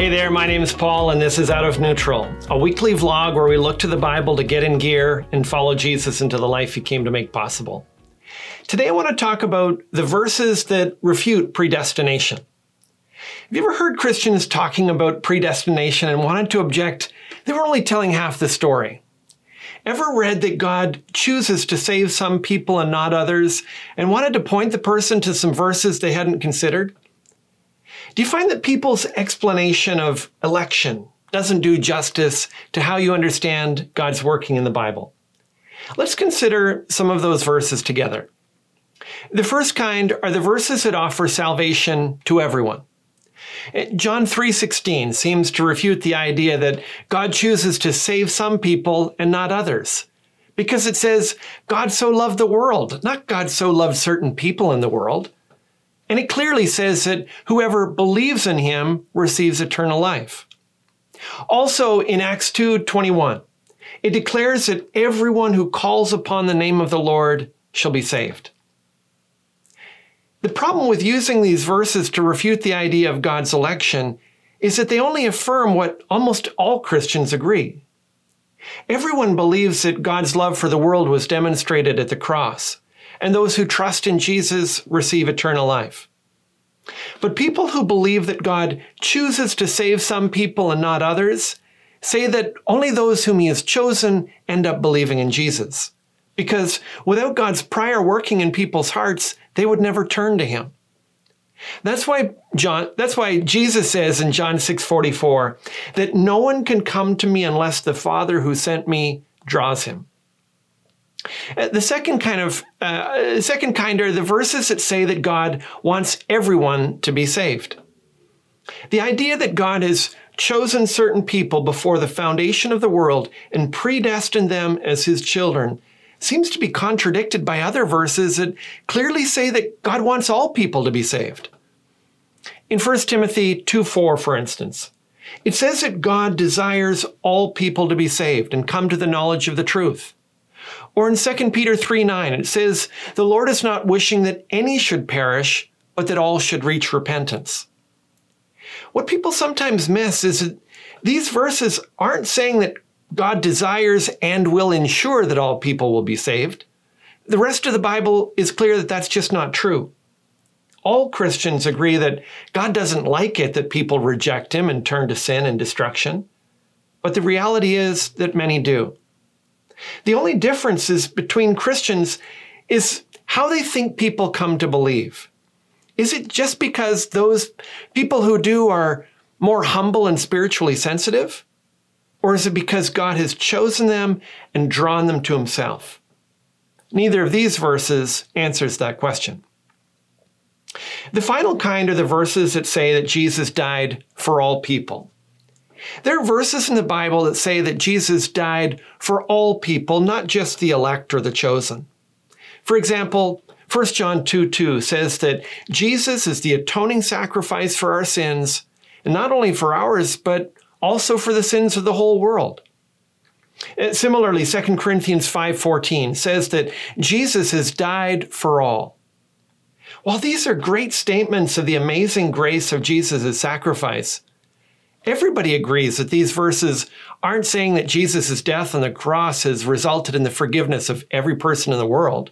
Hey there, my name is Paul, and this is Out of Neutral, a weekly vlog where we look to the Bible to get in gear and follow Jesus into the life he came to make possible. Today, I want to talk about the verses that refute predestination. Have you ever heard Christians talking about predestination and wanted to object? They were only telling half the story. Ever read that God chooses to save some people and not others, and wanted to point the person to some verses they hadn't considered? Do you find that people's explanation of election doesn't do justice to how you understand God's working in the Bible? Let's consider some of those verses together. The first kind are the verses that offer salvation to everyone. John 3:16 seems to refute the idea that God chooses to save some people and not others. Because it says God so loved the world, not God so loved certain people in the world. And it clearly says that whoever believes in him receives eternal life. Also in Acts 2:21, it declares that everyone who calls upon the name of the Lord shall be saved. The problem with using these verses to refute the idea of God's election is that they only affirm what almost all Christians agree. Everyone believes that God's love for the world was demonstrated at the cross, and those who trust in Jesus receive eternal life. But people who believe that God chooses to save some people and not others say that only those whom he has chosen end up believing in Jesus. Because without God's prior working in people's hearts, they would never turn to him. That's why John that's why Jesus says in John 6:44 that no one can come to me unless the Father who sent me draws him. Uh, the second kind of uh, second kind are the verses that say that God wants everyone to be saved. The idea that God has chosen certain people before the foundation of the world and predestined them as his children seems to be contradicted by other verses that clearly say that God wants all people to be saved. In 1 Timothy 2 4, for instance, it says that God desires all people to be saved and come to the knowledge of the truth. Or in 2 Peter 3 9, it says, The Lord is not wishing that any should perish, but that all should reach repentance. What people sometimes miss is that these verses aren't saying that God desires and will ensure that all people will be saved. The rest of the Bible is clear that that's just not true. All Christians agree that God doesn't like it that people reject Him and turn to sin and destruction. But the reality is that many do. The only difference is between Christians is how they think people come to believe. Is it just because those people who do are more humble and spiritually sensitive? Or is it because God has chosen them and drawn them to himself? Neither of these verses answers that question. The final kind are the verses that say that Jesus died for all people. There are verses in the Bible that say that Jesus died for all people, not just the elect or the chosen. For example, 1 John 2 2 says that Jesus is the atoning sacrifice for our sins, and not only for ours, but also for the sins of the whole world. Uh, similarly, 2 Corinthians 5:14 says that Jesus has died for all. While these are great statements of the amazing grace of Jesus' sacrifice, everybody agrees that these verses aren't saying that Jesus' death on the cross has resulted in the forgiveness of every person in the world.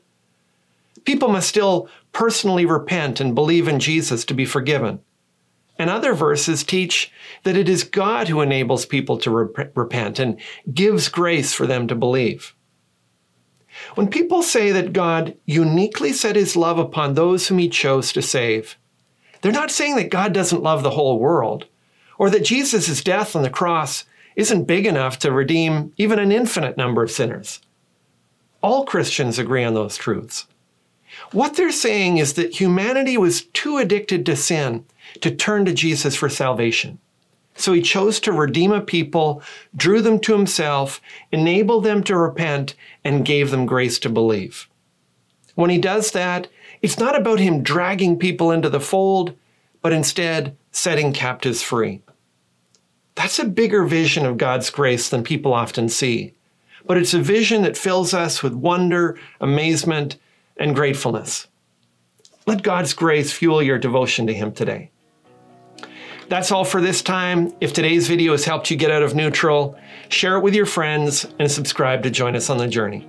People must still personally repent and believe in Jesus to be forgiven. And other verses teach that it is God who enables people to rep- repent and gives grace for them to believe. When people say that God uniquely set his love upon those whom he chose to save, they're not saying that God doesn't love the whole world or that Jesus' death on the cross isn't big enough to redeem even an infinite number of sinners. All Christians agree on those truths. What they're saying is that humanity was too addicted to sin to turn to Jesus for salvation. So he chose to redeem a people, drew them to himself, enabled them to repent, and gave them grace to believe. When he does that, it's not about him dragging people into the fold, but instead setting captives free. That's a bigger vision of God's grace than people often see, but it's a vision that fills us with wonder, amazement, and gratefulness. Let God's grace fuel your devotion to Him today. That's all for this time. If today's video has helped you get out of neutral, share it with your friends and subscribe to join us on the journey.